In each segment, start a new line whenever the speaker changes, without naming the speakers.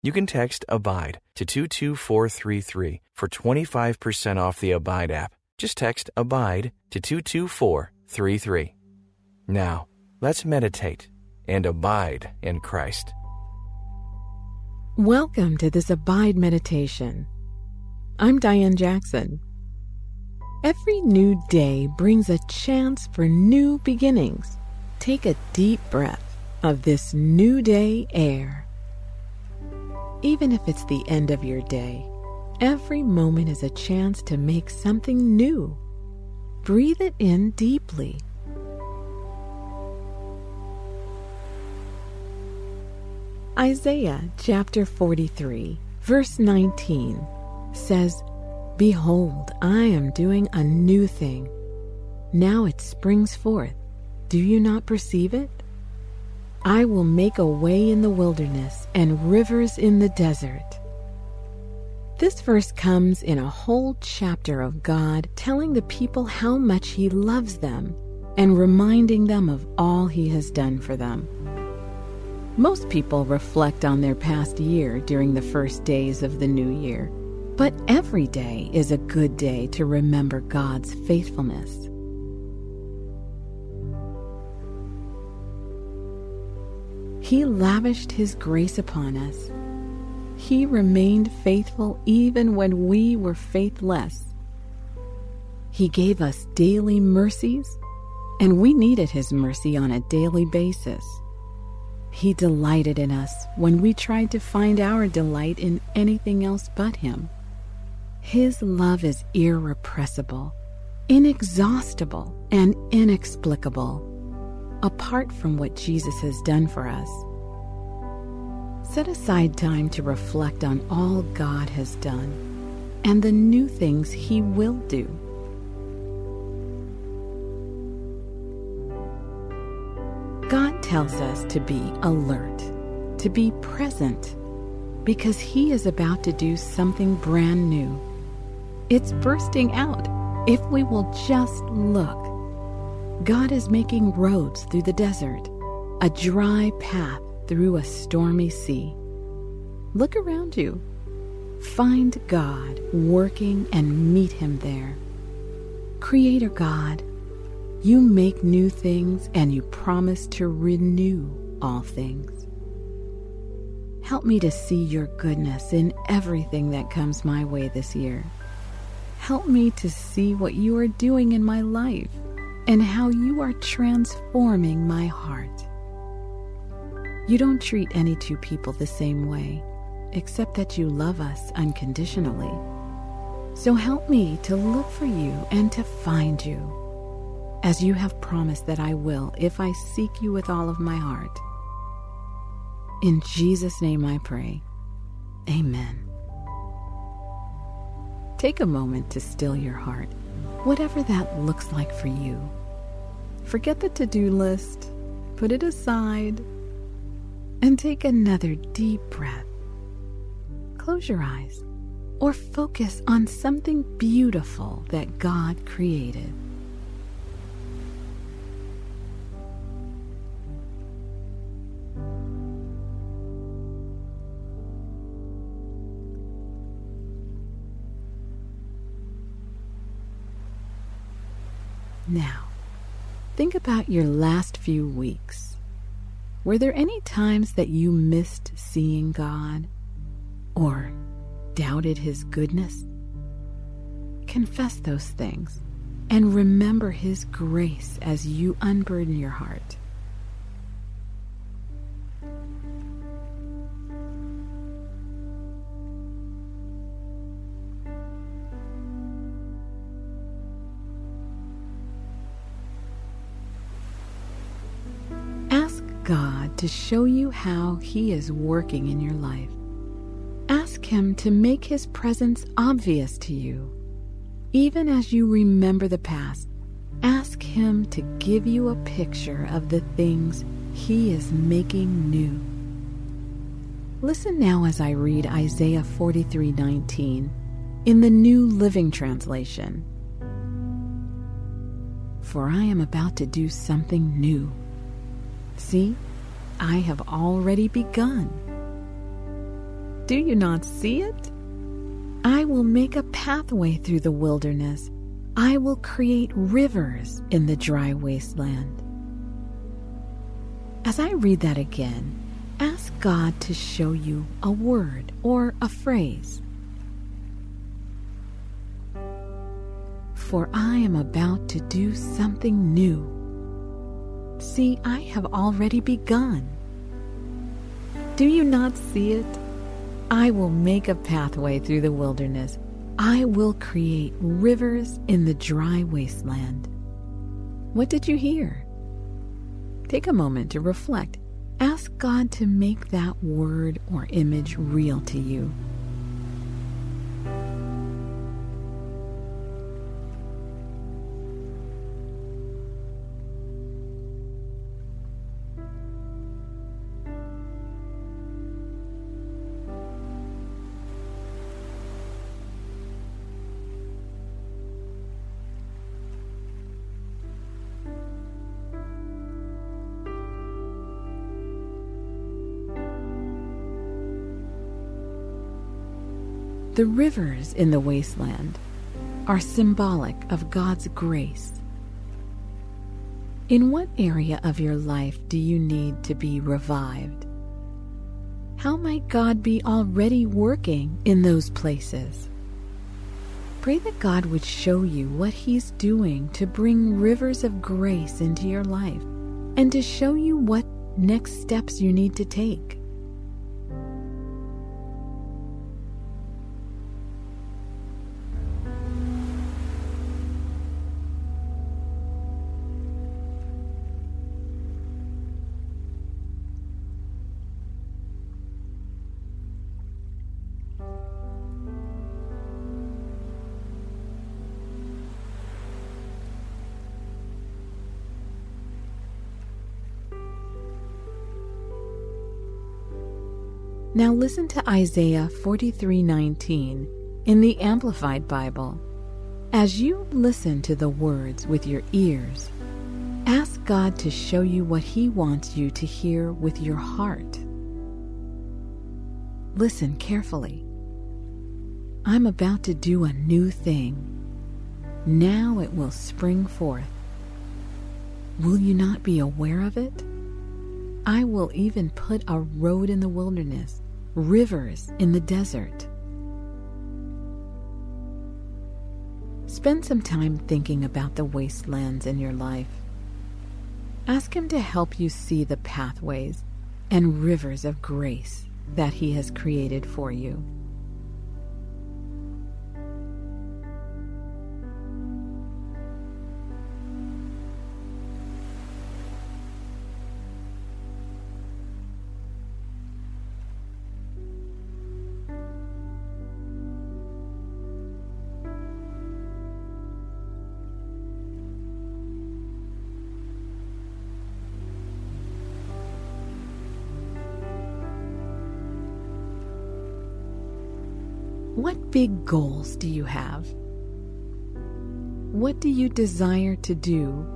You can text ABIDE to 22433 for 25% off the Abide app. Just text ABIDE to 22433. Now, let's meditate and abide in Christ.
Welcome to this Abide Meditation. I'm Diane Jackson. Every new day brings a chance for new beginnings. Take a deep breath of this new day air even if it's the end of your day, every moment is a chance to make something new. Breathe it in deeply. Isaiah chapter 43, verse 19 says, Behold, I am doing a new thing. Now it springs forth. Do you not perceive it? I will make a way in the wilderness and rivers in the desert. This verse comes in a whole chapter of God telling the people how much He loves them and reminding them of all He has done for them. Most people reflect on their past year during the first days of the new year, but every day is a good day to remember God's faithfulness. He lavished His grace upon us. He remained faithful even when we were faithless. He gave us daily mercies, and we needed His mercy on a daily basis. He delighted in us when we tried to find our delight in anything else but Him. His love is irrepressible, inexhaustible, and inexplicable apart from what Jesus has done for us. Set aside time to reflect on all God has done and the new things He will do. God tells us to be alert, to be present, because He is about to do something brand new. It's bursting out if we will just look. God is making roads through the desert, a dry path through a stormy sea. Look around you. Find God working and meet Him there. Creator God, you make new things and you promise to renew all things. Help me to see your goodness in everything that comes my way this year. Help me to see what you are doing in my life and how you are transforming my heart. You don't treat any two people the same way, except that you love us unconditionally. So help me to look for you and to find you, as you have promised that I will if I seek you with all of my heart. In Jesus' name I pray. Amen. Take a moment to still your heart, whatever that looks like for you. Forget the to do list, put it aside, and take another deep breath. Close your eyes or focus on something beautiful that God created. Now, Think about your last few weeks. Were there any times that you missed seeing God or doubted His goodness? Confess those things and remember His grace as you unburden your heart. To show you how He is working in your life. Ask Him to make His presence obvious to you. Even as you remember the past, ask Him to give you a picture of the things He is making new. Listen now as I read Isaiah 43:19 in the New Living Translation. For I am about to do something new. See, I have already begun. Do you not see it? I will make a pathway through the wilderness. I will create rivers in the dry wasteland. As I read that again, ask God to show you a word or a phrase. For I am about to do something new. See, I have already begun. Do you not see it? I will make a pathway through the wilderness. I will create rivers in the dry wasteland. What did you hear? Take a moment to reflect. Ask God to make that word or image real to you. The rivers in the wasteland are symbolic of God's grace. In what area of your life do you need to be revived? How might God be already working in those places? Pray that God would show you what He's doing to bring rivers of grace into your life and to show you what next steps you need to take. Now listen to Isaiah 43:19 in the Amplified Bible. As you listen to the words with your ears, ask God to show you what he wants you to hear with your heart. Listen carefully. I'm about to do a new thing. Now it will spring forth. Will you not be aware of it? I will even put a road in the wilderness rivers in the desert. Spend some time thinking about the wastelands in your life. Ask Him to help you see the pathways and rivers of grace that He has created for you. What big goals do you have? What do you desire to do?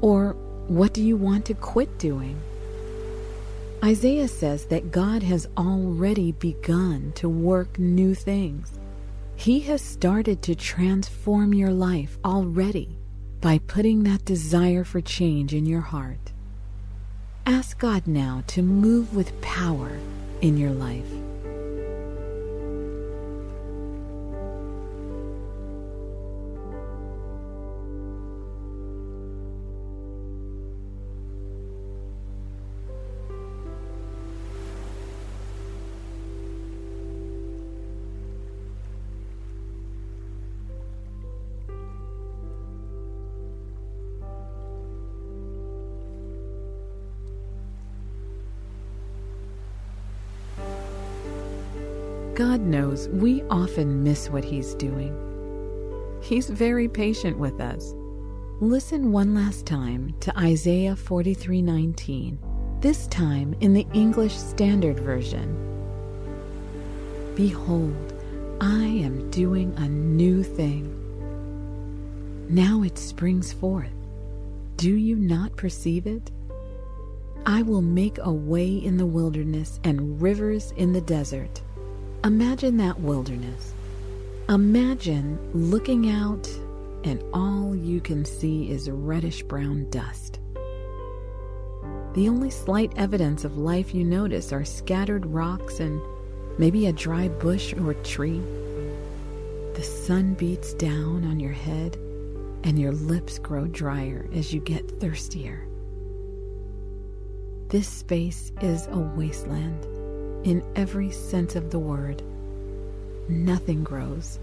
Or what do you want to quit doing? Isaiah says that God has already begun to work new things. He has started to transform your life already by putting that desire for change in your heart. Ask God now to move with power in your life. God knows we often miss what He's doing. He's very patient with us. Listen one last time to Isaiah 43:19, this time in the English Standard Version. Behold, I am doing a new thing. Now it springs forth. Do you not perceive it? I will make a way in the wilderness and rivers in the desert. Imagine that wilderness. Imagine looking out and all you can see is reddish brown dust. The only slight evidence of life you notice are scattered rocks and maybe a dry bush or tree. The sun beats down on your head and your lips grow drier as you get thirstier. This space is a wasteland in every sense of the word. Nothing grows,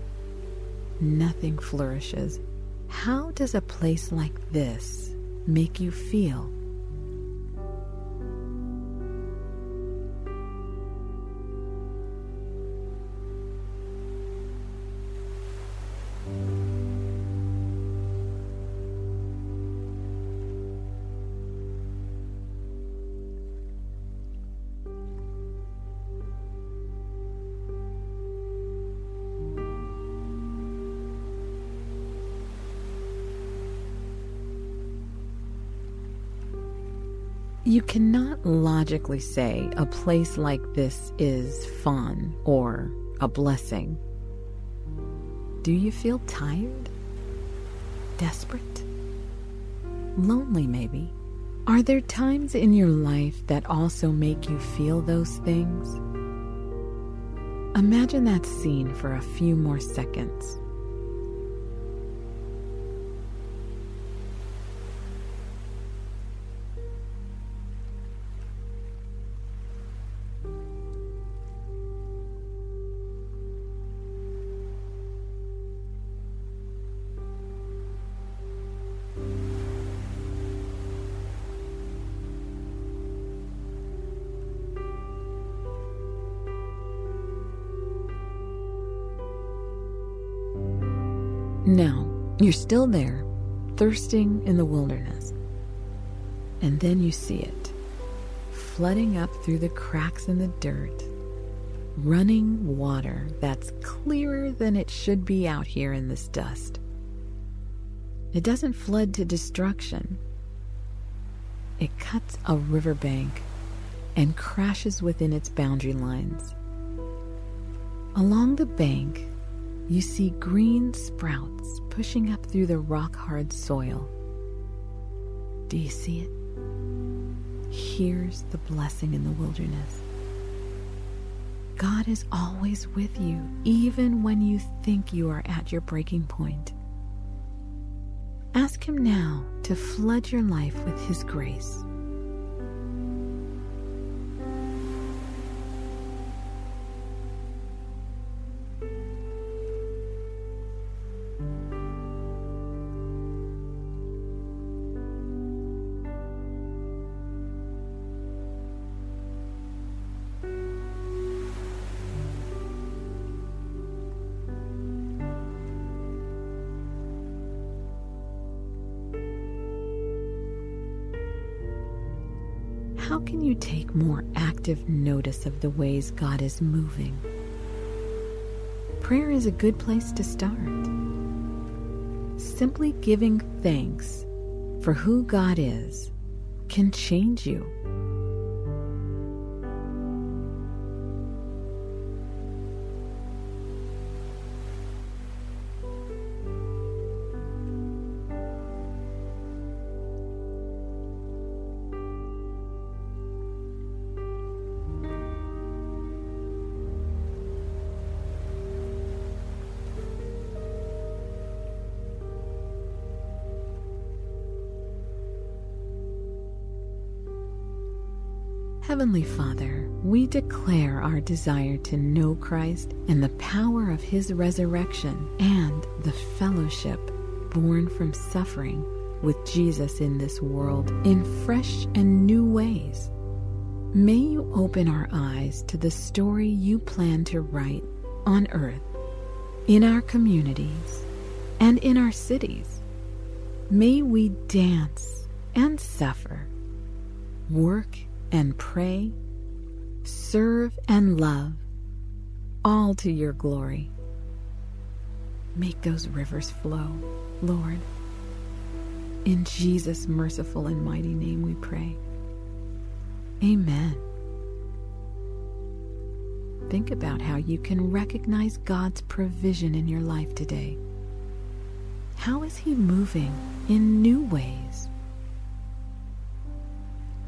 nothing flourishes. How does a place like this make you feel? You cannot logically say a place like this is fun or a blessing. Do you feel tired? Desperate? Lonely, maybe? Are there times in your life that also make you feel those things? Imagine that scene for a few more seconds. Now, you're still there, thirsting in the wilderness. And then you see it, flooding up through the cracks in the dirt, running water that's clearer than it should be out here in this dust. It doesn't flood to destruction. It cuts a riverbank and crashes within its boundary lines. Along the bank, you see green sprouts pushing up through the rock hard soil. Do you see it? Here's the blessing in the wilderness. God is always with you, even when you think you are at your breaking point. Ask Him now to flood your life with His grace. How can you take more active notice of the ways God is moving? Prayer is a good place to start. Simply giving thanks for who God is can change you. Heavenly Father, we declare our desire to know Christ and the power of his resurrection and the fellowship born from suffering with Jesus in this world in fresh and new ways. May you open our eyes to the story you plan to write on earth, in our communities, and in our cities. May we dance and suffer, work and pray, serve and love, all to your glory. Make those rivers flow, Lord. In Jesus' merciful and mighty name we pray. Amen. Think about how you can recognize God's provision in your life today. How is He moving in new ways?